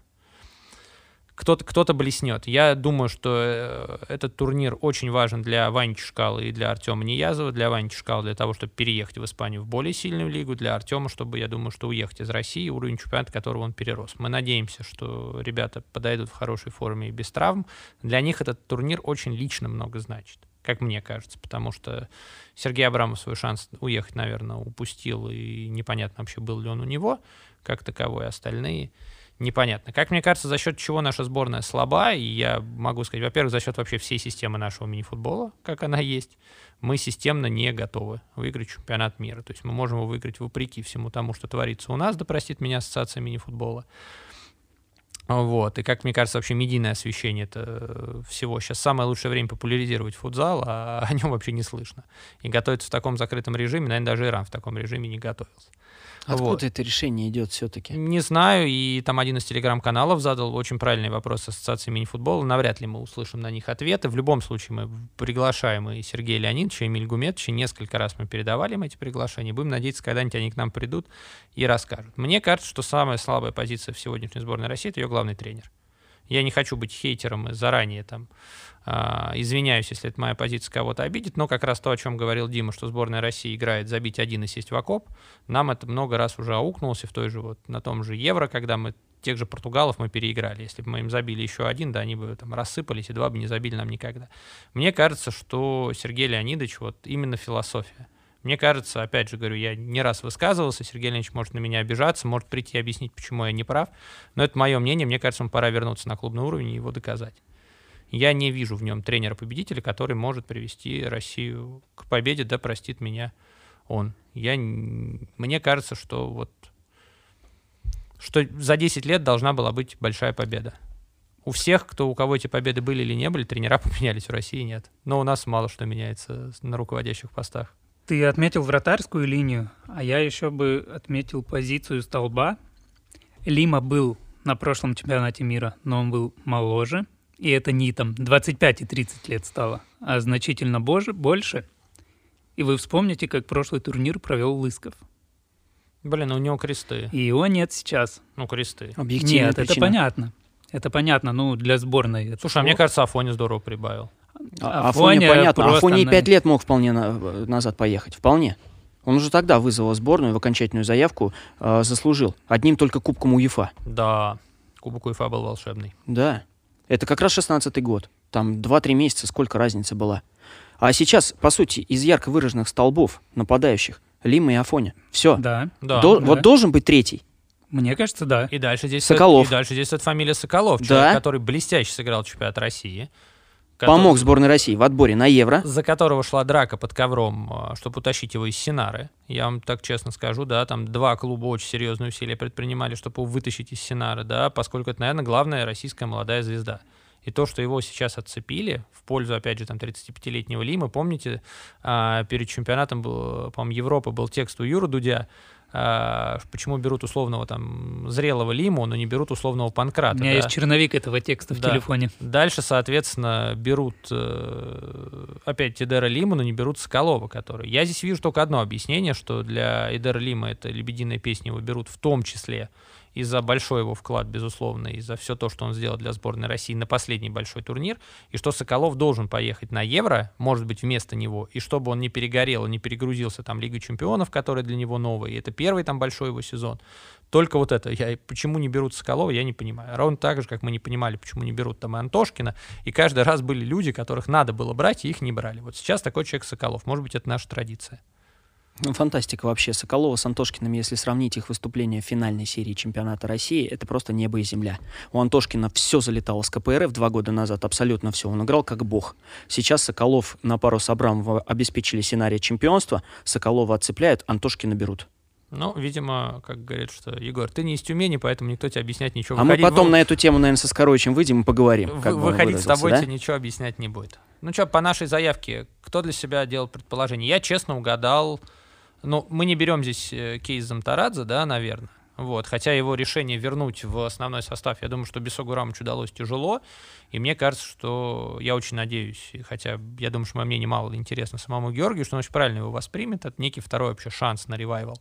кто-то кто блеснет. Я думаю, что э, этот турнир очень важен для Вани Чешкала и для Артема Неязова. Для Вани Чешкала для того, чтобы переехать в Испанию в более сильную лигу. Для Артема, чтобы, я думаю, что уехать из России, уровень чемпионата которого он перерос. Мы надеемся, что ребята подойдут в хорошей форме и без травм. Для них этот турнир очень лично много значит как мне кажется, потому что Сергей Абрамов свой шанс уехать, наверное, упустил, и непонятно вообще, был ли он у него, как таковой, остальные непонятно. Как мне кажется, за счет чего наша сборная слаба, и я могу сказать, во-первых, за счет вообще всей системы нашего мини-футбола, как она есть, мы системно не готовы выиграть чемпионат мира. То есть мы можем его выиграть вопреки всему тому, что творится у нас, да простит меня ассоциация мини-футбола. Вот. И, как мне кажется, вообще медийное освещение это всего. Сейчас самое лучшее время популяризировать футзал, а о нем вообще не слышно. И готовиться в таком закрытом режиме, наверное, даже Иран в таком режиме не готовился. Откуда вот. это решение идет все-таки? Не знаю, и там один из телеграм-каналов задал очень правильный вопрос Ассоциации мини-футбола. Навряд ли мы услышим на них ответы. В любом случае мы приглашаем и Сергея Леонидовича, и Эмиль Гуметовича. Несколько раз мы передавали им эти приглашения. Будем надеяться, когда-нибудь они к нам придут и расскажут. Мне кажется, что самая слабая позиция в сегодняшней сборной России — это ее главный тренер. Я не хочу быть хейтером и заранее там извиняюсь, если это моя позиция кого-то обидит, но как раз то, о чем говорил Дима, что сборная России играет забить один и сесть в окоп, нам это много раз уже аукнулось, и в той же вот на том же Евро, когда мы тех же португалов мы переиграли. Если бы мы им забили еще один, да, они бы там рассыпались, и два бы не забили нам никогда. Мне кажется, что Сергей Леонидович, вот именно философия. Мне кажется, опять же говорю, я не раз высказывался, Сергей Леонидович может на меня обижаться, может прийти и объяснить, почему я не прав, но это мое мнение, мне кажется, ему пора вернуться на клубный уровень и его доказать. Я не вижу в нем тренера-победителя, который может привести Россию к победе, да простит меня он. Я, мне кажется, что вот что за 10 лет должна была быть большая победа. У всех, кто, у кого эти победы были или не были, тренера поменялись, в России нет. Но у нас мало что меняется на руководящих постах. Ты отметил вратарскую линию, а я еще бы отметил позицию столба. Лима был на прошлом чемпионате мира, но он был моложе, и это не там 25 и 30 лет стало, а значительно боже, больше. И вы вспомните, как прошлый турнир провел Лысков. Блин, ну у него кресты. И его нет сейчас. Ну, кресты. Объективная Нет, причина. это понятно. Это понятно, ну, для сборной. Слушай, а мне кажется, Афоня здорово прибавил. А, Афоня, понятно. Афоня и пять лет мог вполне на, назад поехать. Вполне. Он уже тогда вызвал сборную в окончательную заявку, э, заслужил. Одним только кубком УЕФА. Да, кубок УЕФА был волшебный. Да. Это как раз 16-й год. Там 2-3 месяца, сколько разница была. А сейчас, по сути, из ярко выраженных столбов нападающих Лима и Афоня. Все. Да. Да. До- да. Вот должен быть третий. Мне кажется, да. И дальше здесь Соколов. И дальше здесь вот фамилия Соколов, Да. человек, который блестяще сыграл чемпионат России. Который- Помог сборной России в отборе на Евро. за которого шла драка под ковром, а, чтобы утащить его из Синары. Я вам так честно скажу, да, там два клуба очень серьезные усилия предпринимали, чтобы его вытащить из Синары, да, поскольку это, наверное, главная российская молодая звезда. И то, что его сейчас отцепили в пользу, опять же, там 35-летнего Лима, помните, а, перед чемпионатом был, по-моему, Европы был текст у Юры Дудя, почему берут условного там зрелого Лиму, но не берут условного У Панкрата. меня да. есть черновик этого текста в Да. телефоне. Дальше, соответственно, берут э, опять Эдера Лима, но не берут Соколова, который... Я здесь вижу только одно объяснение, что для Эдера Лима это «Лебединая песня» его берут в том числе и за большой его вклад, безусловно, и за все то, что он сделал для сборной России на последний большой турнир, и что Соколов должен поехать на Евро, может быть, вместо него, и чтобы он не перегорел не перегрузился там Лигой Чемпионов, которая для него новая, и это первый там большой его сезон. Только вот это, я, почему не берут Соколова, я не понимаю. Ровно так же, как мы не понимали, почему не берут там и Антошкина, и каждый раз были люди, которых надо было брать, и их не брали. Вот сейчас такой человек Соколов, может быть, это наша традиция. Ну, фантастика вообще. Соколова с Антошкиным, если сравнить их выступления в финальной серии чемпионата России, это просто небо и земля. У Антошкина все залетало с КПРФ два года назад, абсолютно все. Он играл как бог. Сейчас Соколов на пару с Абрамовым обеспечили сценарий чемпионства, Соколова отцепляют, Антошкина берут. Ну, видимо, как говорят, что, Егор, ты не из Тюмени, поэтому никто тебе объяснять ничего. А Выходи, мы потом вы... на эту тему, наверное, со Скоровичем выйдем и поговорим. Как выходить с тобой да? тебе ничего объяснять не будет. Ну что, по нашей заявке, кто для себя делал предположение? Я честно угадал ну, мы не берем здесь э, кейс Замтарадзе, да, наверное. Вот, хотя его решение вернуть в основной состав, я думаю, что Бесогу Рамычу удалось тяжело. И мне кажется, что я очень надеюсь, хотя я думаю, что мое мнение мало интересно самому Георгию, что он очень правильно его воспримет. Это некий второй вообще шанс на ревайвал.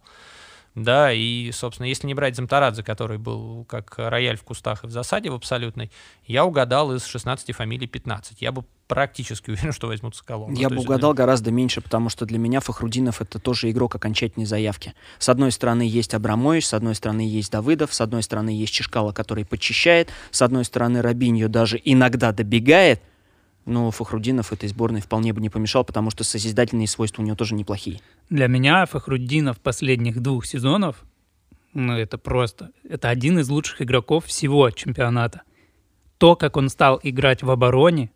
Да, и, собственно, если не брать Замтарадзе, который был как рояль в кустах и в засаде в абсолютной, я угадал из 16 фамилий 15. Я бы практически уверен, что возьмут Соколова. Я бы угадал для... гораздо меньше, потому что для меня Фахрудинов это тоже игрок окончательной заявки. С одной стороны есть Абрамович, с одной стороны есть Давыдов, с одной стороны есть Чешкала, который подчищает, с одной стороны Рабиньо даже иногда добегает, но Фахрудинов этой сборной вполне бы не помешал, потому что созидательные свойства у него тоже неплохие. Для меня Фахрудинов последних двух сезонов, ну это просто, это один из лучших игроков всего чемпионата. То, как он стал играть в обороне,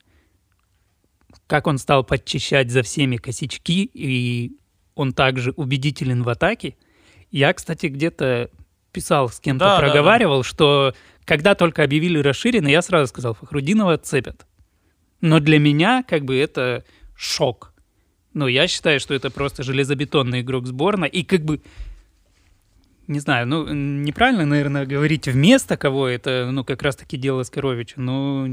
как он стал подчищать за всеми косячки, и он также убедителен в атаке. Я, кстати, где-то писал с кем-то, да, проговаривал, да, да. что когда только объявили расширенный, я сразу сказал, Фахрудинова цепят. Но для меня как бы это шок. Но я считаю, что это просто железобетонный игрок сборной. И как бы, не знаю, ну, неправильно, наверное, говорить вместо кого это, ну, как раз-таки дело Скоровича, но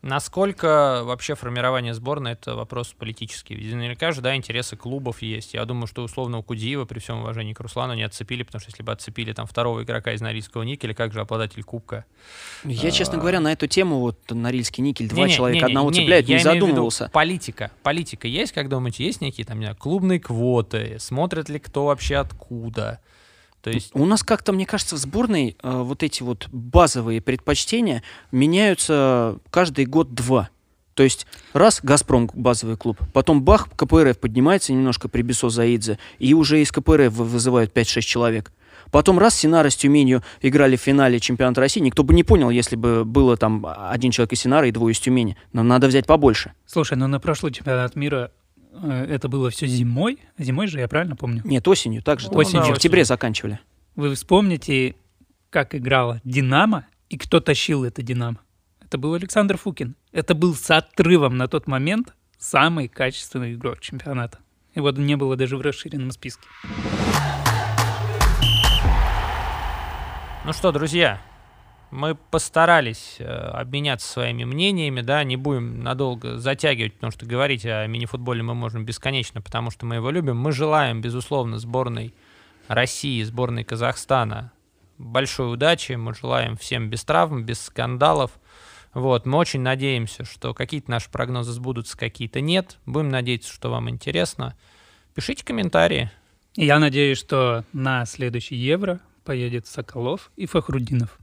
Насколько вообще формирование сборной это вопрос политический? Ведь наверняка же, да, интересы клубов есть. Я думаю, что условно у Кудиева, при всем уважении к Руслану, не отцепили, потому что если бы отцепили там второго игрока из Норильского никеля, как же обладатель кубка? Я, а... честно говоря, на эту тему, вот Норильский никель, два не, человека, не, не, одного не, цепляют, не, не задумывался. политика. Политика есть, как думаете, есть некие там, не знаю, клубные квоты? Смотрят ли кто вообще откуда? То есть... У нас как-то, мне кажется, в сборной э, вот эти вот базовые предпочтения меняются каждый год-два. То есть раз «Газпром» базовый клуб, потом бах, КПРФ поднимается немножко при Бесо Заидзе, и уже из КПРФ вызывают 5-6 человек. Потом раз Синара с Тюменью играли в финале чемпионата России, никто бы не понял, если бы было там один человек из Синара и двое из Тюмени. Но надо взять побольше. Слушай, ну на прошлый чемпионат мира это было все зимой. Зимой же, я правильно помню? Нет, осенью также. Осенью. Да, в октябре заканчивали. Вы вспомните, как играла «Динамо» и кто тащил это «Динамо». Это был Александр Фукин. Это был с отрывом на тот момент самый качественный игрок чемпионата. Его не было даже в расширенном списке. Ну что, друзья, мы постарались э, обменяться своими мнениями, да, не будем надолго затягивать, потому что говорить о мини-футболе мы можем бесконечно, потому что мы его любим. Мы желаем, безусловно, сборной России, сборной Казахстана большой удачи, мы желаем всем без травм, без скандалов. Вот, мы очень надеемся, что какие-то наши прогнозы сбудутся, какие-то нет. Будем надеяться, что вам интересно. Пишите комментарии. Я надеюсь, что на следующий Евро поедет Соколов и Фахрудинов.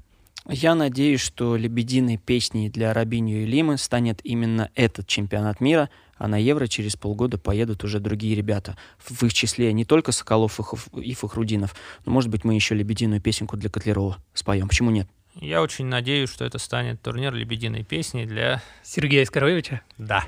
Я надеюсь, что лебединой песней для Рабинью и Лимы станет именно этот чемпионат мира, а на Евро через полгода поедут уже другие ребята. В их числе не только Соколов и Фахрудинов, но, может быть, мы еще лебединую песенку для Котлерова споем. Почему нет? Я очень надеюсь, что это станет турнир лебединой песни для... Сергея Скоровича? Да.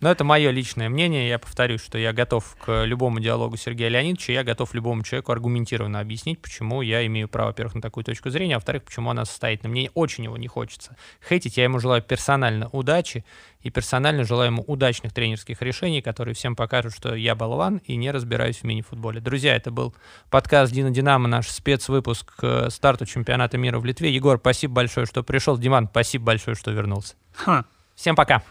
Но это мое личное мнение. Я повторюсь, что я готов к любому диалогу Сергея Леонидовича, я готов любому человеку аргументированно объяснить, почему я имею право, во-первых, на такую точку зрения, а во-вторых, почему она состоит. На мне очень его не хочется хейтить. Я ему желаю персонально удачи и персонально желаю ему удачных тренерских решений, которые всем покажут, что я болван и не разбираюсь в мини-футболе. Друзья, это был подкаст Дина Динамо, наш спецвыпуск к старту чемпионата мира в Литве. Егор, спасибо большое, что пришел. Диман, спасибо большое, что вернулся. Ха. Всем пока.